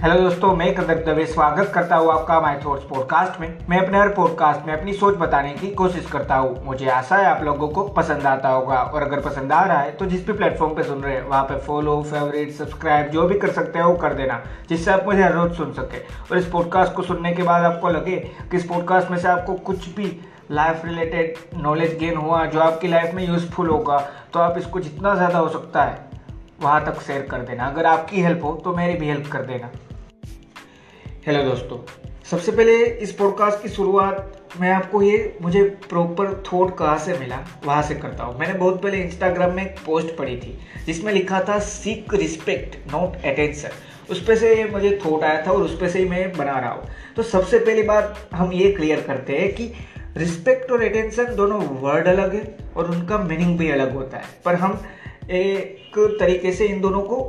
Hello दोस्तों, मैं कदक दवे स्वागत करता हूँ आपका माई थॉट्स पॉडकास्ट में। मैं अपने हर पॉडकास्ट में अपनी सोच बताने की कोशिश करता हूँ। मुझे आशा है आप लोगों को पसंद आता होगा। और अगर पसंद आ रहा है तो जिस भी प्लेटफॉर्म पे सुन रहे हैं, वहाँ पे फॉलो फेवरेट सब्सक्राइब जो भी कर सकते हो, कर देना, जिससे आप मुझे हर रोज सुन सके। और इस पॉडकास्ट को सुनने के बाद आपको लगे कि इस पॉडकास्ट में से आपको कुछ भी लाइफ रिलेटेड नॉलेज गेन हुआ, जो आपकी लाइफ में यूज़फुल होगा तो आप इसको जितना ज़्यादा हो सकता है, वहाँ तक शेयर कर देना। अगर आपकी हेल्प हो तो मेरी भी हेल्प कर देना। हेलो दोस्तों। सबसे पहले इस पॉडकास्ट की शुरुआत मैं आपको ये मुझे प्रॉपर थॉट कहाँ से मिला, वहाँ से करता हूँ। मैंने बहुत पहले इंस्टाग्राम में एक पोस्ट पढ़ी थी, जिसमें लिखा था सीक रिस्पेक्ट नॉट अटेंशन उस पर से मुझे थॉट आया था और उस पर से ही मैं बना रहा हूँ। तो सबसे पहली बात हम ये क्लियर करते हैं कि रिस्पेक्ट और अटेंशन दोनों वर्ड अलग है और उनका मीनिंग भी अलग होता है। पर हम एक तरीके से इन दोनों को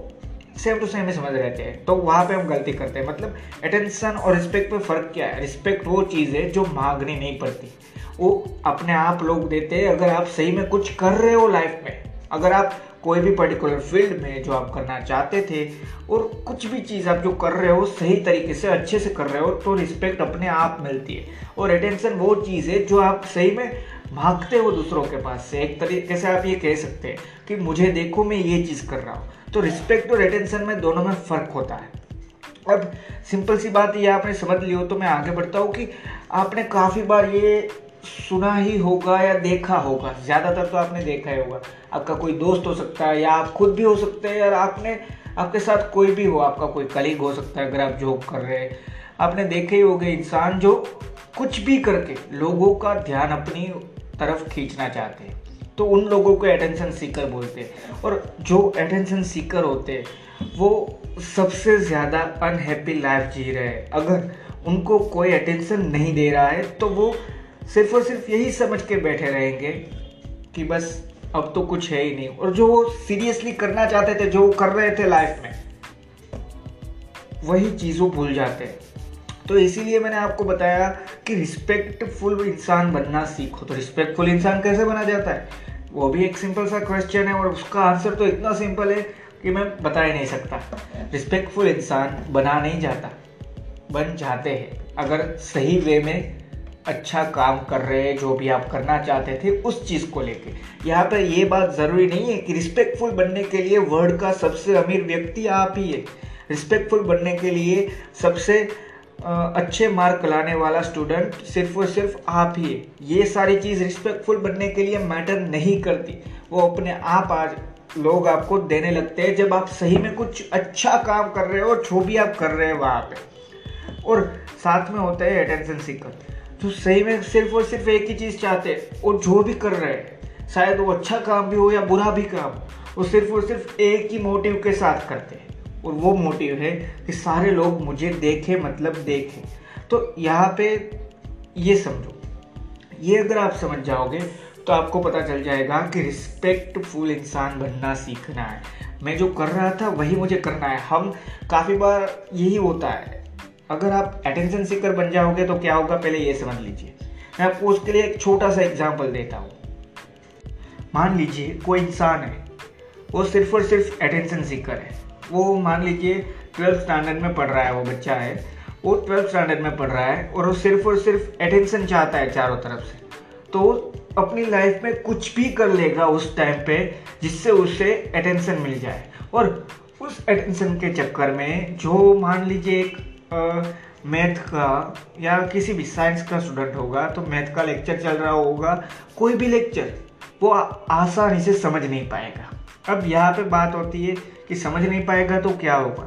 सेम टू सेम ही समझ रहे थे तो वहाँ पे हम गलती करते हैं। मतलब अटेंशन और रिस्पेक्ट पे फ़र्क क्या है? रिस्पेक्ट वो चीज़ है जो मांगनी नहीं पड़ती। वो अपने आप लोग देते हैं। अगर आप सही में कुछ कर रहे हो लाइफ में, अगर आप कोई भी पर्टिकुलर फ़ील्ड में जो आप करना चाहते थे और कुछ भी चीज़ आप जो कर रहे हो सही तरीके से, अच्छे से कर रहे हो तो रिस्पेक्ट अपने आप मिलती है। और अटेंशन वो चीज़ है जो आप सही में भागते हो दूसरों के पास से। एक तरीके से आप ये कह सकते हैं कि मुझे देखो, मैं ये चीज़ कर रहा हूँ। तो रिस्पेक्ट और अटेंशन में दोनों में फ़र्क होता है। अब सिंपल सी बात ये आपने समझ ली हो तो मैं आगे बढ़ता हूँ कि आपने काफ़ी बार ये सुना ही होगा या देखा होगा। ज़्यादातर तो आपने देखा ही होगा। आपका कोई दोस्त हो सकता है या आप खुद भी हो सकते हैं या आपने, आपके साथ कोई भी हो, आपका कोई कलीग हो सकता है अगर आप जॉब कर रहे हैं। आपने देखे ही होंगे इंसान जो कुछ भी करके लोगों का ध्यान अपनी तरफ़ खींचना चाहते हैं। तो उन लोगों को अटेंशन सीकर बोलते हैं। और जो अटेंशन सीकर होते हैं, वो सबसे ज़्यादा अनहैप्पी लाइफ जी रहे हैं। अगर उनको कोई अटेंशन नहीं दे रहा है तो वो सिर्फ़ और सिर्फ़ यही समझ के बैठे रहेंगे कि बस अब तो कुछ है ही नहीं। और जो वो सीरियसली करना चाहते थे, जो वो कर रहे थे लाइफ में, वही चीज़ वो भूल जाते हैं। तो इसीलिए मैंने आपको बताया कि रिस्पेक्टफुल इंसान बनना सीखो। तो रिस्पेक्टफुल इंसान कैसे बना जाता है? वो भी एक सिंपल सा क्वेश्चन है और उसका आंसर तो इतना सिंपल है कि मैं बता ही नहीं सकता। रिस्पेक्टफुल इंसान बना नहीं जाता, बन जाते हैं। अगर सही वे में अच्छा काम कर रहे हैं, जो भी आप करना चाहते थे, उस चीज़ को लेके। यहाँ पर ये बात ज़रूरी नहीं है कि रिस्पेक्टफुल बनने के लिए वर्ल्ड का सबसे अमीर व्यक्ति आप ही है। रिस्पेक्टफुल बनने के लिए सबसे अच्छे मार्क लाने वाला स्टूडेंट सिर्फ़ और सिर्फ़ आप ही है। ये सारी चीज़ रिस्पेक्टफुल बनने के लिए मैटर नहीं करती। वो अपने आप आज लोग आपको देने लगते हैं जब आप सही में कुछ अच्छा काम कर रहे हो जो भी आप कर रहे हैं वहाँ पे। और साथ में होता है अटेंशन सीकर तो सही में सिर्फ़ और सिर्फ़ एक ही चीज़ चाहते हैं, और जो भी कर रहे हैं, शायद वो अच्छा काम भी हो या बुरा भी काम वो सिर्फ़ और सिर्फ़ एक ही मोटिव के साथ करते हैं। और वो मोटिव है कि सारे लोग मुझे देखें मतलब देखें। तो यहाँ पे ये समझो। ये अगर आप समझ जाओगे तो आपको पता चल जाएगा कि रिस्पेक्टफुल इंसान बनना सीखना है। मैं जो कर रहा था, वही मुझे करना है। हम काफ़ी बार यही होता है। अगर आप अटेंशन सीकर बन जाओगे तो क्या होगा? पहले ये समझ लीजिए। मैं आपको उसके लिए एक छोटा सा एग्ज़ाम्पल देता हूँ। मान लीजिए, कोई इंसान है, वो सिर्फ़ और सिर्फ़ अटेंशन सीकर है। वो मान लीजिए ट्वेल्थ स्टैंडर्ड में पढ़ रहा है, वो बच्चा है, वो ट्वेल्थ स्टैंडर्ड में पढ़ रहा है और वो सिर्फ़ और सिर्फ़ अटेंशन चाहता है चारों तरफ़ से। तो अपनी लाइफ में कुछ भी कर लेगा उस टाइम पे जिससे उसे अटेंशन मिल जाए। और उस अटेंशन के चक्कर में जो मान लीजिए एक मैथ का या किसी भी साइंस का स्टूडेंट होगा तो मैथ का लेक्चर चल रहा होगा, कोई भी लेक्चर वो आसानी से समझ नहीं पाएगा। अब यहाँ पे बात होती है कि समझ नहीं पाएगा तो क्या होगा?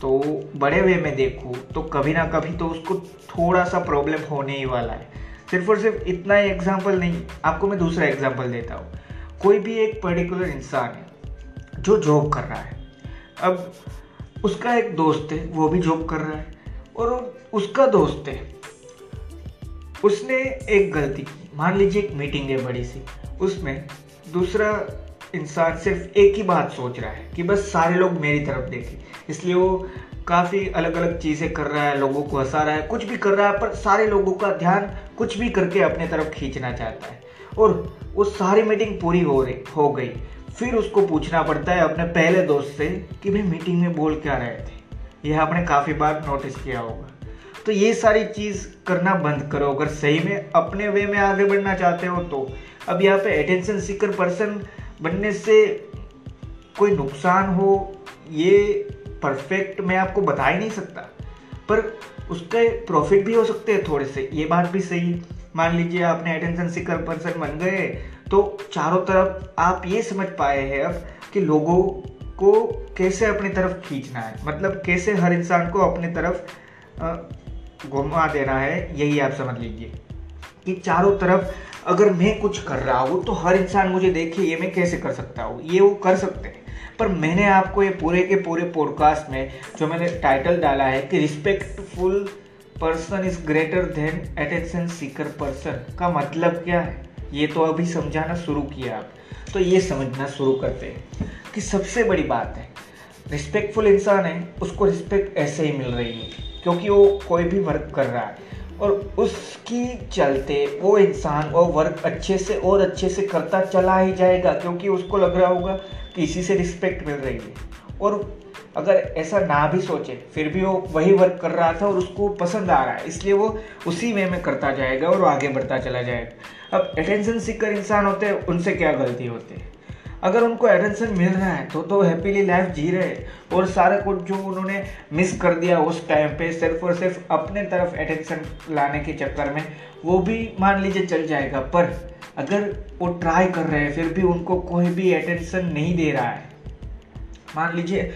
तो बड़े वे में देखूँ तो कभी ना कभी तो उसको थोड़ा सा प्रॉब्लम होने ही वाला है। सिर्फ़ और सिर्फ़ इतना ही एग्ज़ाम्पल नहीं, आपको मैं दूसरा एग्ज़ाम्पल देता हूँ। कोई भी एक पर्टिकुलर इंसान है, जो जॉब कर रहा है। अब उसका एक दोस्त है, वो भी जॉब कर रहा है। और उसका दोस्त है, उसने एक गलती की। मान लीजिए एक मीटिंग है बड़ी सी, उसमें दूसरा इंसान सिर्फ़ एक ही बात सोच रहा है कि बस सारे लोग मेरी तरफ़ देखें। इसलिए वो काफ़ी अलग अलग चीज़ें कर रहा है, लोगों को हंसा रहा है, कुछ भी कर रहा है, पर सारे लोगों का ध्यान कुछ भी करके अपने तरफ़ खींचना चाहता है। और वो सारी मीटिंग पूरी हो रही, हो गई। फिर उसको पूछना पड़ता है अपने पहले दोस्त से कि भाई मीटिंग में बोल क्या रहे थे? यह आपने काफ़ी बार नोटिस किया होगा। तो ये सारी चीज़ करना बंद करो। अगर सही में अपने वे में आगे बढ़ना चाहते हो तो। अब यहाँ पे अटेंशन सीकर पर्सन बनने से कोई नुकसान हो, ये परफेक्ट मैं आपको बता ही नहीं सकता। पर उसके प्रॉफिट भी हो सकते हैं थोड़े से, ये बात भी सही। मान लीजिए आपने अटेंशन सीकर पर्सन बन गए तो चारों तरफ़ आप ये समझ पाए हैं अब कि लोगों को कैसे अपनी तरफ़ खींचना है। मतलब कैसे हर इंसान को अपनी तरफ़ घुमा देना है, यही आप समझ लीजिए। कि चारों तरफ़ अगर मैं कुछ कर रहा हूँ तो हर इंसान मुझे देखे ये मैं कैसे कर सकता हूँ? ये वो कर सकते हैं। पर मैंने आपको ये पूरे के पूरे पॉडकास्ट में जो मैंने टाइटल डाला है कि respectful person is greater than attention seeker person का मतलब क्या है? ये तो अभी समझाना शुरू किया आप। तो ये समझना शुरू करते हैं कि सबसे बड़ी बात है रिस्पेक्टफुल इंसान है, उसको रिस्पेक्ट ऐसे ही मिल रही है, क्योंकि वो कोई भी वर्क कर रहा है। और उसकी चलते वो इंसान, वो वर्क अच्छे से और अच्छे से करता चला ही जाएगा, क्योंकि उसको लग रहा होगा कि इसी से रिस्पेक्ट मिल रही है। और अगर ऐसा ना भी सोचे, फिर भी वो वही वर्क कर रहा था और उसको पसंद आ रहा है, इसलिए वो उसी वे में करता जाएगा और आगे बढ़ता चला जाएगा। अब अटेंशन सीकर इंसान होते हैं, उनसे क्या गलती होती है? अगर उनको एटेंशन मिल रहा है तो तो हैप्पीली लाइफ जी रहे और सारा कुछ जो उन्होंने मिस कर दिया उस टाइम पे, सिर्फ़ और सिर्फ़ अपने तरफ़ अटेंशन लाने के चक्कर में, वो भी मान लीजिए चल जाएगा। पर अगर वो ट्राई कर रहे हैं, फिर भी उनको कोई भी अटेंशन नहीं दे रहा है। मान लीजिए,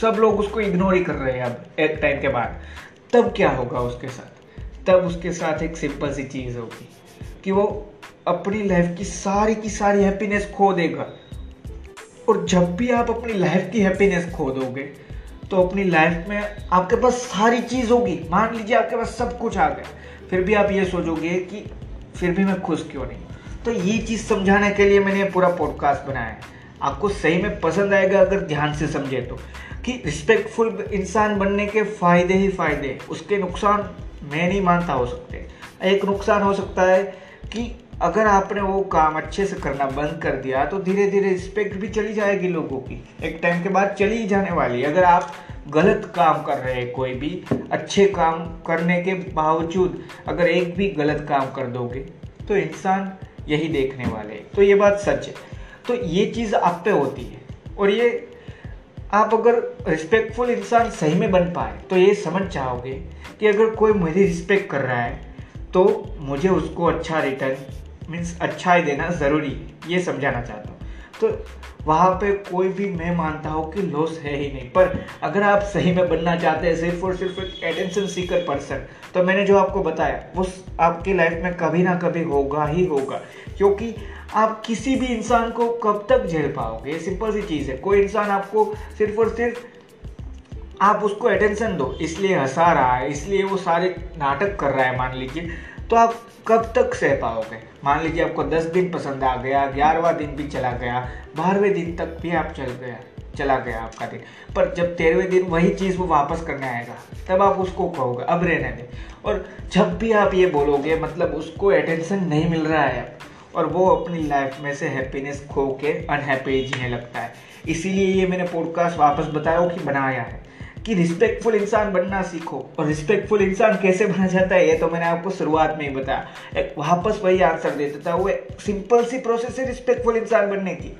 सब लोग उसको इग्नोर ही कर रहे हैं अब, एक टाइम के बाद। तब क्या होगा उसके साथ? तब उसके साथ एक सिंपल सी चीज़ होगी कि वो अपनी लाइफ की सारी की सारी हैप्पीनेस खो देगा। और जब भी आप अपनी लाइफ की हैप्पीनेस खो दोगे तो अपनी लाइफ में आपके पास सारी चीज़ होगी। मान लीजिए आपके पास सब कुछ आ गया, फिर भी आप ये सोचोगे कि फिर भी मैं खुश क्यों नहीं? तो ये चीज़ समझाने के लिए मैंने पूरा पॉडकास्ट बनाया है। आपको सही में पसंद आएगा अगर ध्यान से समझे तो। कि रिस्पेक्टफुल इंसान बनने के फ़ायदे ही फ़ायदे उसके नुकसान मैं नहीं मानता हो सकते। एक नुकसान हो सकता है कि अगर आपने वो काम अच्छे से करना बंद कर दिया तो धीरे धीरे रिस्पेक्ट भी चली जाएगी लोगों की। एक टाइम के बाद चली ही जाने वाली। अगर आप गलत काम कर रहे हैं कोई भी, अच्छे काम करने के बावजूद अगर एक भी गलत काम कर दोगे तो इंसान यही देखने वाले तो ये बात सच है। तो ये चीज़ आप पे होती है। और ये आप अगर रिस्पेक्टफुल इंसान सही में बन पाए तो ये समझ चाहोगे कि अगर कोई मेरी रिस्पेक्ट कर रहा है तो मुझे उसको अच्छा रिटर्न मीन्स अच्छा ही देना ज़रूरी, ये समझाना चाहता हूँ। तो वहाँ पे कोई भी मैं मानता हूँ कि लॉस है ही नहीं, पर अगर आप सही में बनना चाहते हैं, सिर्फ़ और सिर्फ़ एक अटेंशन सीकर पर्सन तो मैंने जो आपको बताया, वो आपकी लाइफ में कभी ना कभी होगा ही होगा, क्योंकि आप किसी भी इंसान को कब तक झेल पाओगे? ये सिंपल सी चीज़ है। कोई इंसान आपको सिर्फ़ और सिर्फ़, आप उसको अटेंशन दो, इसलिए हंसा रहा है, इसलिए वो सारे नाटक कर रहा है, मान लीजिए। तो आप कब तक सह पाओगे? मान लीजिए आपको दस दिन पसंद आ गया, ग्यारहवा दिन भी चला गया, बारहवें दिन तक भी आप चल गया, चला गया आपका दिन। पर जब तेरहवें दिन वही चीज़ वो वापस करने आएगा, तब आप उसको कहोगे, अब रहने दें। और जब भी आप ये बोलोगे मतलब उसको अटेंशन नहीं मिल रहा है, और वो अपनी लाइफ में से हैप्पीनेस खो के अनहैप्पी जीने लगता है। इसीलिए ये मैंने पॉडकास्ट वापस बताया कि बनाया है। कि रिस्पेक्टफुल इंसान बनना सीखो। और रिस्पेक्टफुल इंसान कैसे बना जाता है, ये तो मैंने आपको शुरुआत में ही बताया। एक वापस वही आंसर दे देता वो सिंपल सी प्रोसेस है रिस्पेक्टफुल इंसान बनने की।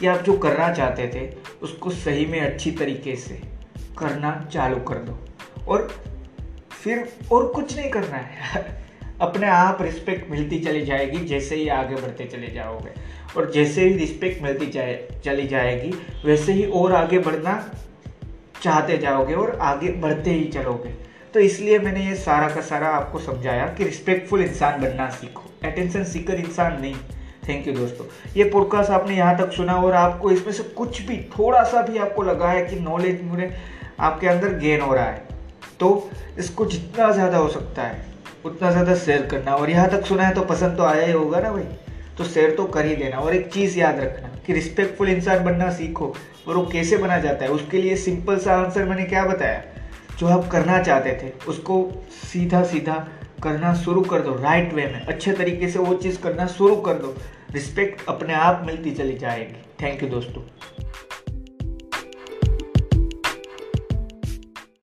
कि आप जो करना चाहते थे, उसको सही में अच्छी तरीके से करना चालू कर दो। और फिर और कुछ नहीं करना है। अपने आप रिस्पेक्ट मिलती चली जाएगी, जैसे ही आगे बढ़ते चले जाओगे। और जैसे ही रिस्पेक्ट मिलती जाए, चली जाएगी, वैसे ही और आगे बढ़ना चाहते जाओगे और आगे बढ़ते ही चलोगे। तो इसलिए मैंने ये सारा का सारा आपको समझाया कि रिस्पेक्टफुल इंसान बनना सीखो। अटेंशन सीकर इंसान नहीं। थैंक यू दोस्तों। ये पॉडकास्ट आपने यहाँ तक सुना और आपको इसमें से कुछ भी थोड़ा सा भी आपको लगा है कि नॉलेज मुझे आपके अंदर गेन हो रहा है तो इसको जितना ज़्यादा हो सकता है, उतना ज़्यादा शेयर करना। और यहाँ तक सुना है तो पसंद तो आया ही होगा ना भाई। तो शेयर तो कर ही देना और एक चीज़ याद रखना कि रिस्पेक्टफुल इंसान बनना सीखो। और वो कैसे बना जाता है, उसके लिए सिंपल सा आंसर मैंने क्या बताया? जो आप करना चाहते थे, उसको सीधा सीधा करना शुरू कर दो राइट वे में। अच्छे तरीके से वो चीज़ करना शुरू कर दो। रिस्पेक्ट अपने आप मिलती चली जाएगी। थैंक यू दोस्तों।